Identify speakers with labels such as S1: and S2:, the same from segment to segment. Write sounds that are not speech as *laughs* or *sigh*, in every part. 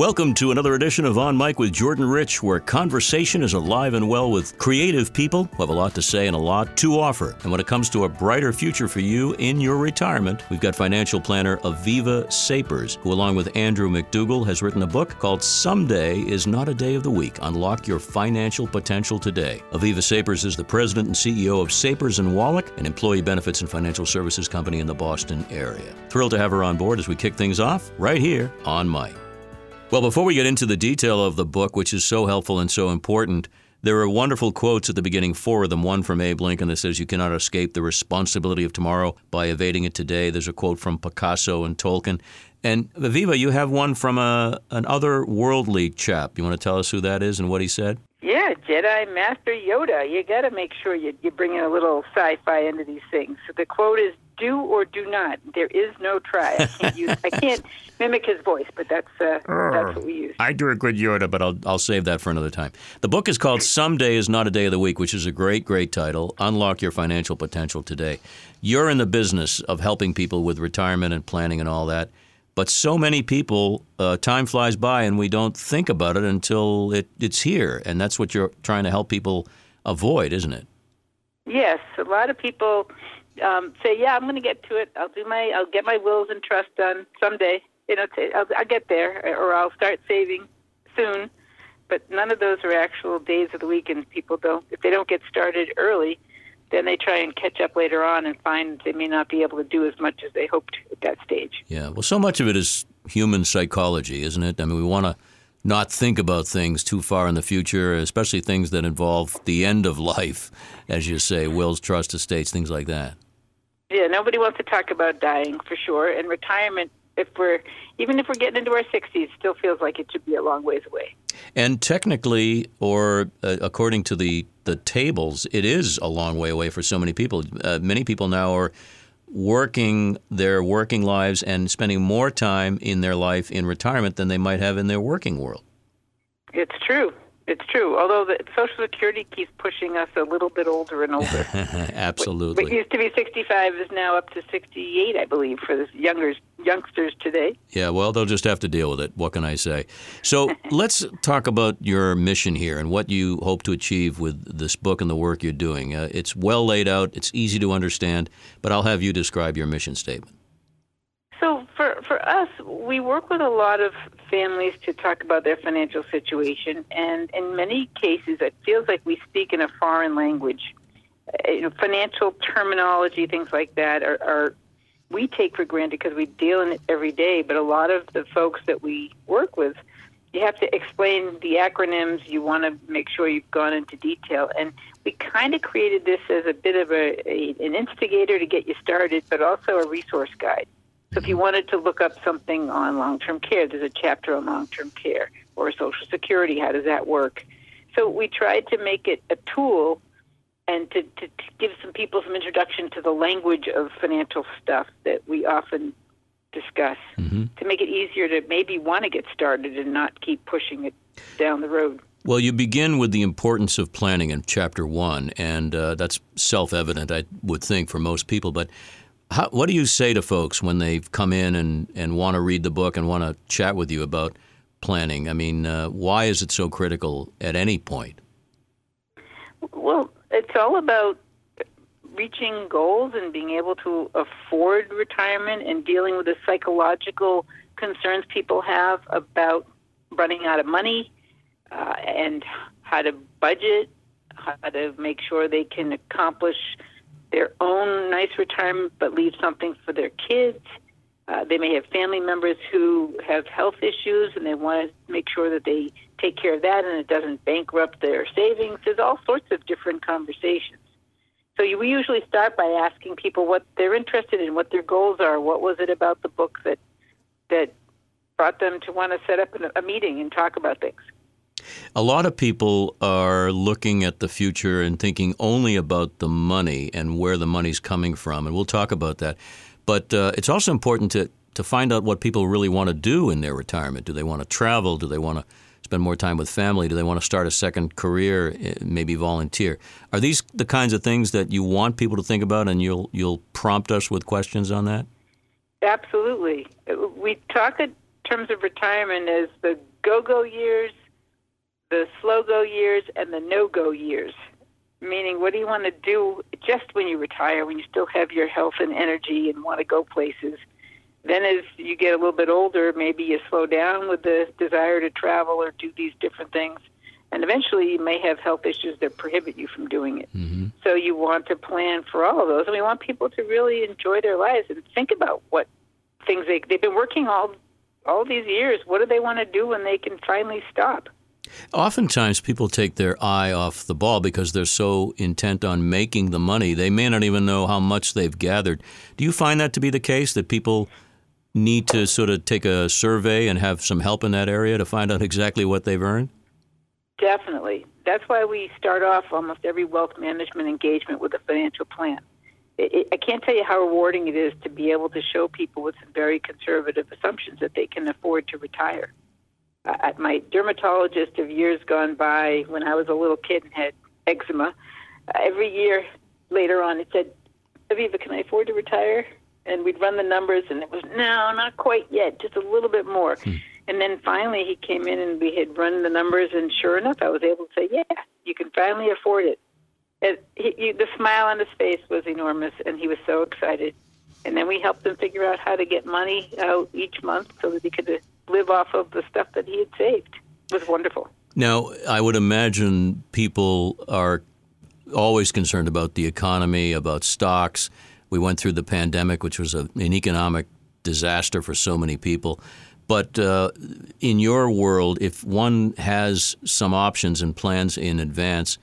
S1: Welcome to another edition of On Mic with Jordan Rich, where conversation is alive and well with creative people who have a lot to say and a lot to offer. And when it comes to a brighter future for you in your retirement, we've got financial planner Aviva Sapers, who, along with Andrew MacDougall, has written a book called Someday is Not a Day of the Week Unlock Your Financial Potential Today. Aviva Sapers is the president and CEO of Sapers and Wallack, an employee benefits and financial services company in the Boston area. Thrilled to have her on board as we kick things off right here on Mic. Well, before we get into the detail of the book, which is so helpful and so important, there are wonderful quotes at the beginning, four of them. One from Abe Lincoln that says, You cannot escape the responsibility of tomorrow by evading it today. There's a quote from Picasso and Tolkien. And Aviva, you have one from a, an otherworldly chap. You want to tell us who that is and what he said?
S2: Yeah, Jedi Master Yoda. You got to make sure you, you bring in a little sci fi into these things. So the quote is do or do not. There is no try. I can't use. I can't *laughs* mimic his voice, but that's uh, that's what we use.
S1: I do a good Yoda, but I'll I'll save that for another time. The book is called "Someday Is Not a Day of the Week," which is a great, great title. Unlock your financial potential today. You're in the business of helping people with retirement and planning and all that. But so many people, uh, time flies by and we don't think about it until it, it's here. And that's what you're trying to help people avoid, isn't it?
S2: Yes, a lot of people um, say, "Yeah, I'm going to get to it. I'll do my, I'll get my wills and trust done someday. You know, I'll, I'll get there, or I'll start saving soon." But none of those are actual days of the week, and people don't. If they don't get started early, then they try and catch up later on and find they may not be able to do as much as they hoped at that stage.
S1: Yeah, well, so much of it is human psychology, isn't it? I mean, we want to not think about things too far in the future, especially things that involve the end of life, as you say, wills, trust, estates, things like that.
S2: Yeah, nobody wants to talk about dying for sure, and retirement. If we're even if we're getting into our 60s, still feels like it should be a long ways away.
S1: And technically, or uh, according to the the tables, it is a long way away for so many people. Uh, many people now are working their working lives and spending more time in their life in retirement than they might have in their working world.
S2: It's true. It's true. Although the Social Security keeps pushing us a little bit older and older. *laughs*
S1: Absolutely.
S2: What used to be 65 is now up to 68, I believe, for the younger youngsters today.
S1: Yeah, well, they'll just have to deal with it. What can I say? So *laughs* let's talk about your mission here and what you hope to achieve with this book and the work you're doing. Uh, it's well laid out. It's easy to understand, but I'll have you describe your mission statement.
S2: Us, we work with a lot of families to talk about their financial situation, and in many cases, it feels like we speak in a foreign language. Uh, you know, financial terminology, things like that, are, are we take for granted because we deal in it every day. But a lot of the folks that we work with, you have to explain the acronyms. You want to make sure you've gone into detail, and we kind of created this as a bit of a, a an instigator to get you started, but also a resource guide. So if you wanted to look up something on long-term care, there's a chapter on long-term care or Social Security. How does that work? So we tried to make it a tool and to, to, to give some people some introduction to the language of financial stuff that we often discuss
S1: Mm-hmm.
S2: to make it easier to maybe want to get started and not keep pushing it down the road.
S1: Well, you begin with the importance of planning in chapter one, and uh, that's self evident, I would think, for most people. But how, what do you say to folks when they've come in and, and want to read the book and want to chat with you about planning? I mean, uh, why is it so critical at any point?
S2: Well, it's all about reaching goals and being able to afford retirement and dealing with the psychological concerns people have about running out of money uh, and how to budget, how to make sure they can accomplish their own nice retirement but leave something for their kids. Uh, they may have family members who have health issues and they want to make sure that they take care of that and it doesn't bankrupt their savings. There's all sorts of different conversations. So you, we usually start by asking people what they're interested in, what their goals are. What was it about the book that that brought them to want to set up a meeting and talk about things?
S1: A lot of people are looking at the future and thinking only about the money and where the money's coming from, and we'll talk about that. But uh, it's also important to to find out what people really want to do in their retirement. Do they want to travel? Do they want to spend more time with family? Do they want to start a second career? Eh, maybe volunteer? Are these the kinds of things that you want people to think about, and you'll you'll prompt us with questions on that?
S2: Absolutely. We talk in terms of retirement as the go-go years, the slow-go years, and the no-go years. Meaning, what do you want to do just when you retire, when you still have your health and energy and want to go places? Then, as you get a little bit older, maybe you slow down with the desire to travel or do these different things. And eventually, you may have health issues that prohibit you from doing it. Mm-hmm. So, you want to plan for all of those. And we want people to really enjoy their lives and think about what things they, they've been working all, all these years. What do they want to do when they can finally stop?
S1: Oftentimes, people take their eye off the ball because they're so intent on making the money. They may not even know how much they've gathered. Do you find that to be the case, that people need to sort of take a survey and have some help in that area to find out exactly what they've earned?
S2: Definitely. That's why we start off almost every wealth management engagement with a financial plan. I can't tell you how rewarding it is to be able to show people with some very conservative assumptions that they can afford to retire. Uh, my dermatologist of years gone by, when I was a little kid and had eczema, uh, every year later on, it said, Aviva, can I afford to retire? and we'd run the numbers, and it was no, not quite yet, just a little bit more. Hmm. And then finally, he came in, and we had run the numbers, and sure enough, I was able to say, "Yeah, you can finally afford it." it he, he, the smile on his face was enormous, and he was so excited. And then we helped him figure out how to get money out each month so that he could live off of the stuff that he had saved. It was wonderful.
S1: Now, I would imagine people are always concerned about the economy, about stocks. We went through the pandemic, which was a, an economic disaster for so many people. But uh, in your world, if one has some options and plans in advance,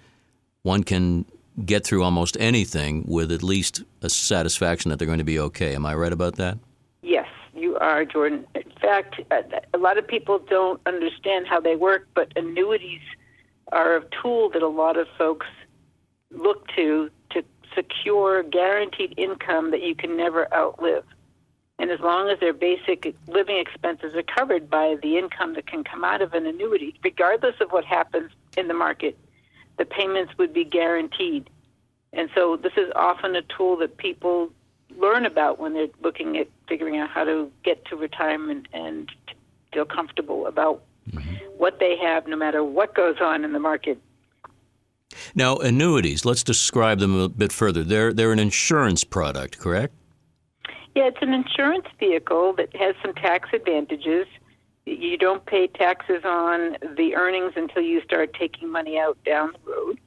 S1: one can get through almost anything with at least a satisfaction that they're going to be okay. Am I right about that?
S2: Yes, you are, Jordan. Fact, uh, a lot of people don't understand how they work, but annuities are a tool that a lot of folks look to to secure, guaranteed income that you can never outlive. And as long as their basic living expenses are covered by the income that can come out of an annuity, regardless of what happens in the market, the payments would be guaranteed. And so this is often a tool that people learn about when they're looking at figuring out how to get to retirement and feel comfortable about mm-hmm. what they have no matter what goes on in the market.
S1: Now, annuities, let's describe them a bit further. They're, they're an insurance product, correct?
S2: Yeah, it's an insurance vehicle that has some tax advantages. You don't pay taxes on the earnings until you start taking money out down the road.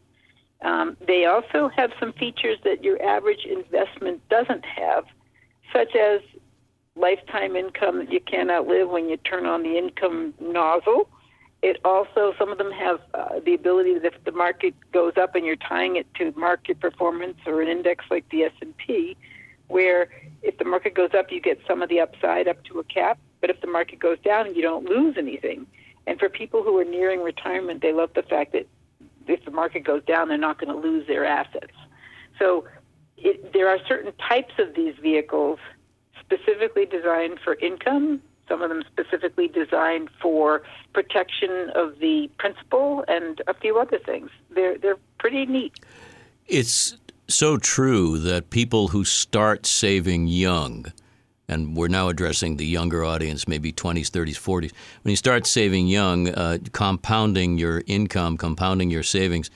S2: Um, they also have some features that your average investment doesn't have, such as lifetime income that you can't outlive when you turn on the income nozzle. It also some of them have uh, the ability that if the market goes up and you're tying it to market performance or an index like the S&P where if the market goes up you get some of the upside up to a cap. But if the market goes down you don't lose anything. And for people who are nearing retirement they love the fact that if the market goes down they're not going to lose their assets so it, there are certain types of these vehicles specifically designed for income some of them specifically designed for protection of the principal and a few other things. They're they're pretty neat.
S1: It's so true that people who start saving young, and we're now addressing the younger audience, maybe 20s, 30s, 40s. When you start saving young, uh, compounding your income, compounding your savings,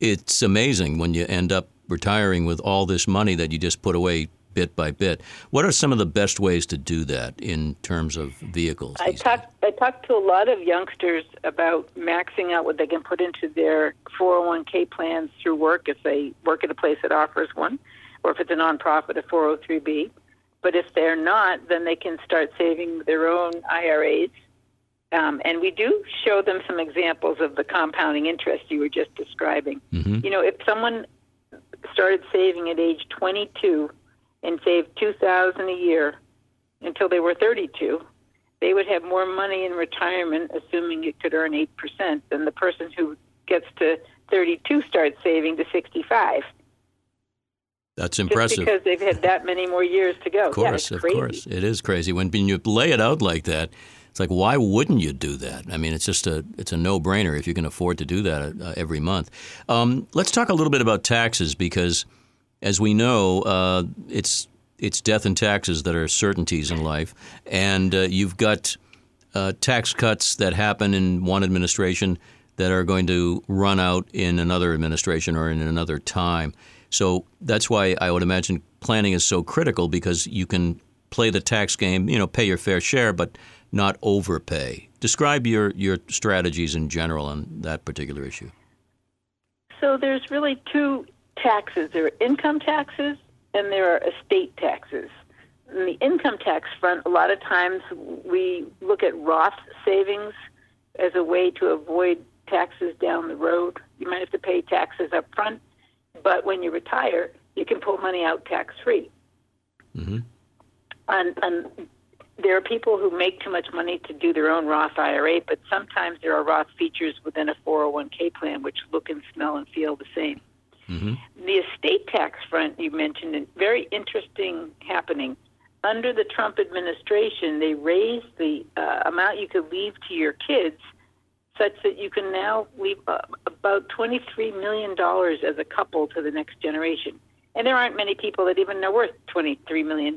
S1: it's amazing when you end up retiring with all this money that you just put away bit by bit. What are some of the best ways to do that in terms of vehicles?
S2: I talked I talked to a lot of youngsters about maxing out what they can put into their 401k plans through work if they work at a place that offers one, or if it's a nonprofit, a 403b. But if they're not, then they can start saving their own IRAs. Um, and we do show them some examples of the compounding interest you were just describing.
S1: Mm-hmm.
S2: You know, if someone started saving at age 22 and saved 2000 a year until they were 32, they would have more money in retirement, assuming it could earn 8%, than the person who gets to 32 starts saving to 65.
S1: That's impressive.
S2: Just because they've had that many more years to go.
S1: Of course,
S2: yeah,
S1: of course. It is crazy. When, when you lay it out like that, it's like why wouldn't you do that? I mean, it's just a it's a no brainer if you can afford to do that uh, every month. Um, let's talk a little bit about taxes because, as we know, uh, it's it's death and taxes that are certainties in life, and uh, you've got uh, tax cuts that happen in one administration that are going to run out in another administration or in another time. So that's why I would imagine planning is so critical because you can play the tax game, you know, pay your fair share, but not overpay. Describe your, your strategies in general on that particular issue.
S2: So there's really two taxes. There are income taxes and there are estate taxes. In the income tax front, a lot of times we look at Roth savings as a way to avoid taxes down the road. You might have to pay taxes up front, but when you retire, you can pull money out tax free.
S1: Mm-hmm.
S2: And, and there are people who make too much money to do their own Roth IRA, but sometimes there are Roth features within a 401k plan which look and smell and feel the same.
S1: Mm-hmm.
S2: The estate tax front you mentioned, a very interesting happening. Under the Trump administration, they raised the uh, amount you could leave to your kids such that you can now leave uh, about $23 million as a couple to the next generation. And there aren't many people that even are worth $23 million.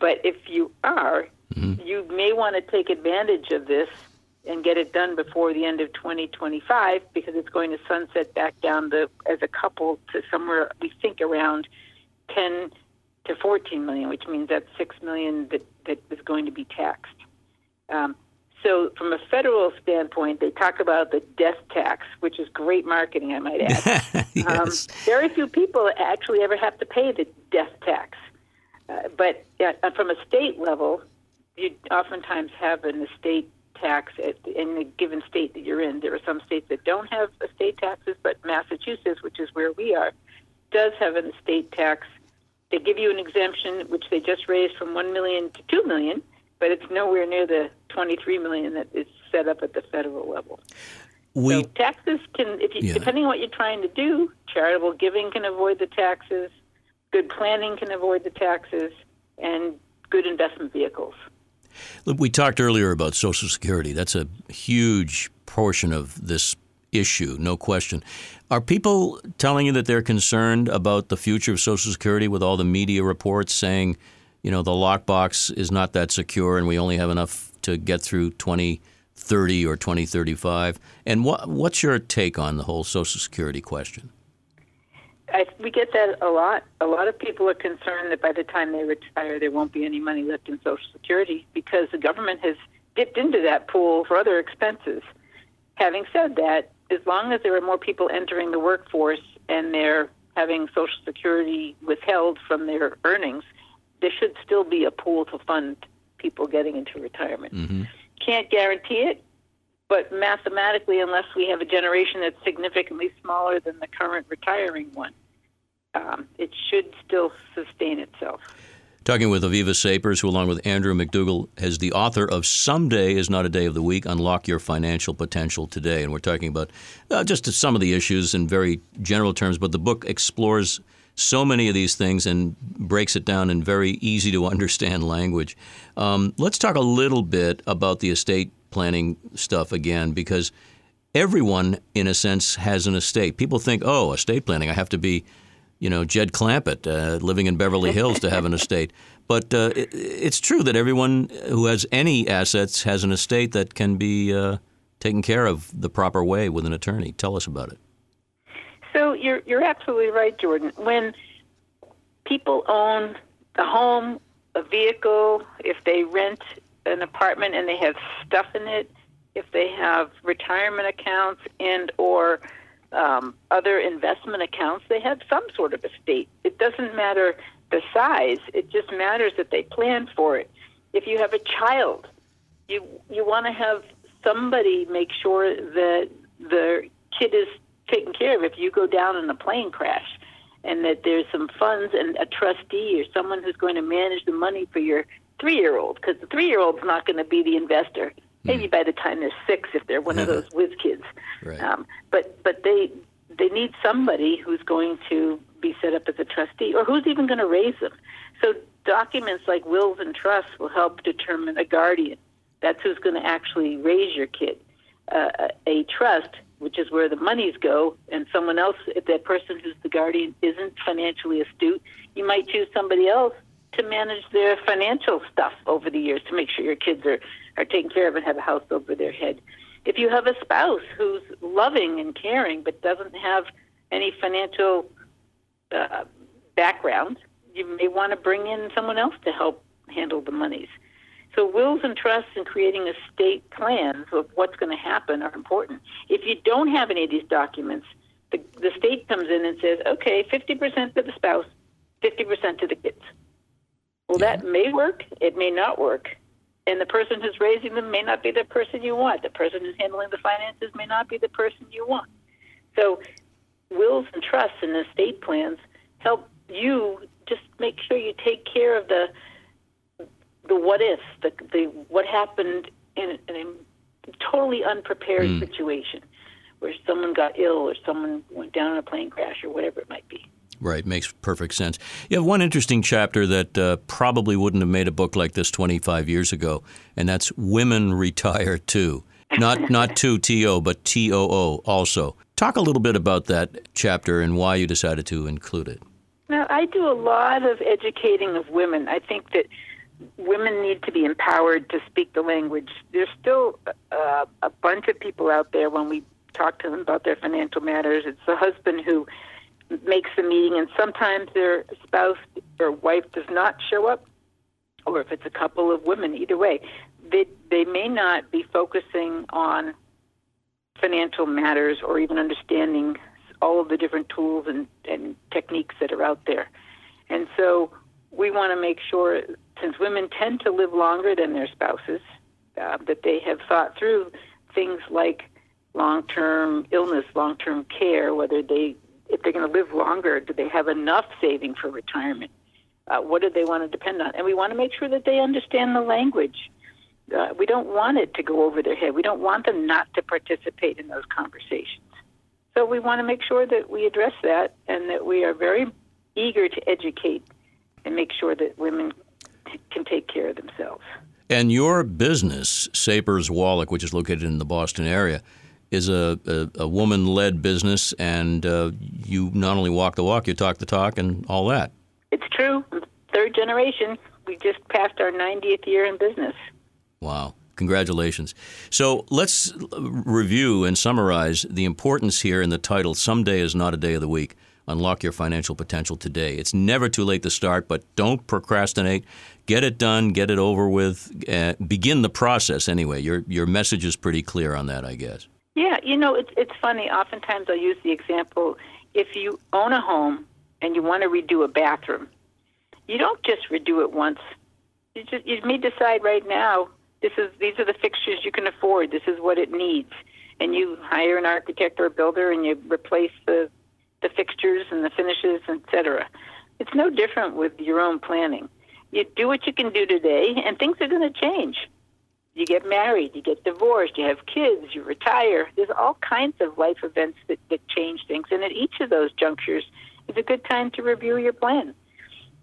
S2: But if you are,
S1: mm-hmm.
S2: you may want to take advantage of this and get it done before the end of 2025 because it's going to sunset back down the as a couple to somewhere we think around 10 to 14 million, which means that's 6 million that, that is going to be taxed. Um, so, from a federal standpoint, they talk about the death tax, which is great marketing, I might add. *laughs*
S1: yes.
S2: um, very few people actually ever have to pay the death tax. Uh, but uh, from a state level, you oftentimes have an estate tax at, in the given state that you're in. There are some states that don't have estate taxes, but Massachusetts, which is where we are, does have an estate tax. They give you an exemption, which they just raised from one million to two million, but it's nowhere near the 23 million that is set up at the federal level.
S1: We,
S2: so taxes can, if you,
S1: yeah.
S2: depending on what you're trying to do, charitable giving can avoid the taxes. Good planning can avoid the taxes, and good investment vehicles.
S1: Look, we talked earlier about Social Security. That's a huge portion of this issue, no question. Are people telling you that they're concerned about the future of Social Security with all the media reports saying, you know, the lockbox is not that secure and we only have enough to get through 2030 or 2035? And what, what's your take on the whole Social Security question?
S2: I, we get that a lot. A lot of people are concerned that by the time they retire, there won't be any money left in Social Security because the government has dipped into that pool for other expenses. Having said that, as long as there are more people entering the workforce and they're having Social Security withheld from their earnings, there should still be a pool to fund people getting into retirement.
S1: Mm-hmm.
S2: Can't guarantee it, but mathematically, unless we have a generation that's significantly smaller than the current retiring one, um, it should still sustain itself.
S1: Talking with Aviva Sapers, who, along with Andrew MacDougall, is the author of Someday is Not a Day of the Week Unlock Your Financial Potential Today. And we're talking about uh, just some of the issues in very general terms, but the book explores so many of these things and breaks it down in very easy to *laughs* understand language. Um, let's talk a little bit about the estate planning stuff again because everyone, in a sense, has an estate. People think, oh, estate planning, I have to be, you know, Jed Clampett uh, living in Beverly Hills to have an *laughs* estate. But uh, it, it's true that everyone who has any assets has an estate that can be uh, taken care of the proper way with an attorney. Tell us about it.
S2: You're you're absolutely right, Jordan. When people own a home, a vehicle, if they rent an apartment and they have stuff in it, if they have retirement accounts and or um, other investment accounts, they have some sort of estate. It doesn't matter the size; it just matters that they plan for it. If you have a child, you you want to have somebody make sure that the kid is taken care of. If you go down in a plane crash, and that there's some funds and a trustee or someone who's going to manage the money for your three-year-old, because the three-year-old's not going to be the investor maybe by the time they're six if they're one of *laughs* those whiz kids.
S1: Right.
S2: Um, but but they they need somebody who's going to be set up as a trustee or who's even going to raise them. So documents like wills and trusts will help determine a guardian. That's who's going to actually raise your kid. Uh, a trust, which is where the monies go, and someone else, if that person who's the guardian isn't financially astute, you might choose somebody else to manage their financial stuff over the years to make sure your kids are, are taken care of and have a house over their head. If you have a spouse who's loving and caring but doesn't have any financial uh, background, you may want to bring in someone else to help handle the monies. So wills and trusts and creating estate plans of what's going to happen are important. If you don't have any of these documents, the, the state comes in and says, okay, 50% to the spouse, 50% to the kids. Well, that may work. It may not work. And the person who's raising them may not be the person you want. The person who's handling the finances may not be the person you want. So, wills and trusts and estate plans help you just make sure you take care of the the what if, the the what happened in, in a totally unprepared situation, where someone got ill or someone went down in a plane crash or whatever it might be.
S1: Right, makes perfect sense. You have one interesting chapter that uh, probably wouldn't have made a book like this 25 years ago, and that's Women Retire Too. Not *laughs* not two T O, but T O O also. Talk a little bit about that chapter and why you decided to include it.
S2: Now, I do a lot of educating of women. I think that women need to be empowered to speak the language. There's still uh, a bunch of people out there when we talk to them about their financial matters. It's the husband who makes the meeting, and sometimes their spouse or wife does not show up, or if it's a couple of women, either way, they they may not be focusing on financial matters or even understanding all of the different tools and, and techniques that are out there. And so we want to make sure, since women tend to live longer than their spouses, uh, that they have thought through things like long-term illness, long-term care, whether they, if they're going to live longer, do they have enough saving for retirement? Uh, what do they want to depend on? And we want to make sure that they understand the language. Uh, we don't want it to go over their head. We don't want them not to participate in those conversations. So we want to make sure that we address that and that we are very eager to educate and make sure that women t- can take care of themselves.
S1: And your business, Sapers Wallack, which is located in the Boston area, is a, a, a woman led business, and uh, you not only walk the walk, you talk the talk, and all that.
S2: It's true. Third generation. We just passed our 90th year in business.
S1: Wow. Congratulations. So let's review and summarize the importance here in the title Someday is Not a Day of the Week. Unlock your financial potential today. It's never too late to start, but don't procrastinate. Get it done, get it over with, uh, begin the process anyway. Your, your message is pretty clear on that, I guess.
S2: Yeah, you know, it's, it's funny. Oftentimes I'll use the example if you own a home and you want to redo a bathroom, you don't just redo it once. You, just, you may decide right now this is these are the fixtures you can afford. This is what it needs, and you hire an architect or a builder, and you replace the the fixtures and the finishes, etc. It's no different with your own planning. You do what you can do today, and things are going to change. You get married, you get divorced, you have kids, you retire. There's all kinds of life events that, that change things, and at each of those junctures it's a good time to review your plan.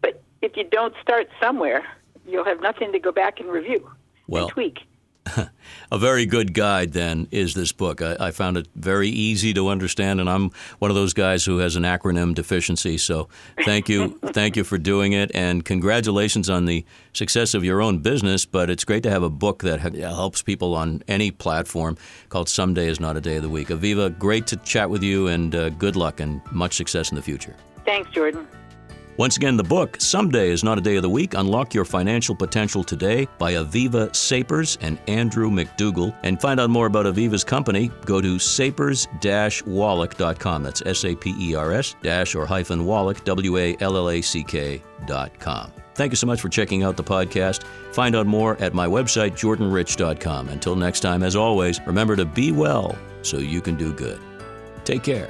S2: But if you don't start somewhere, you'll have nothing to go back and review
S1: Well,
S2: and tweak. *laughs*
S1: a very good guide then is this book. I, I, found it very easy to understand, and I'm one of those guys who has an acronym deficiency. So thank you, *laughs* thank you for doing it, and congratulations on the success of your own business. But it's great to have a book that helps people on any platform called "Someday Is Not a Day of the Week." Aviva, great to chat with you, and uh, good luck and much success in the future.
S2: Thanks, Jordan.
S1: Once again, the book, Someday is Not a Day of the Week Unlock Your Financial Potential Today by Aviva Sapers and Andrew MacDougall. And find out more about Aviva's company, go to sapers wallack.com. That's S A P E R S dash or hyphen Wallack, W A L L A C K.com. Thank you so much for checking out the podcast. Find out more at my website, jordanrich.com. Until next time, as always, remember to be well so you can do good. Take care.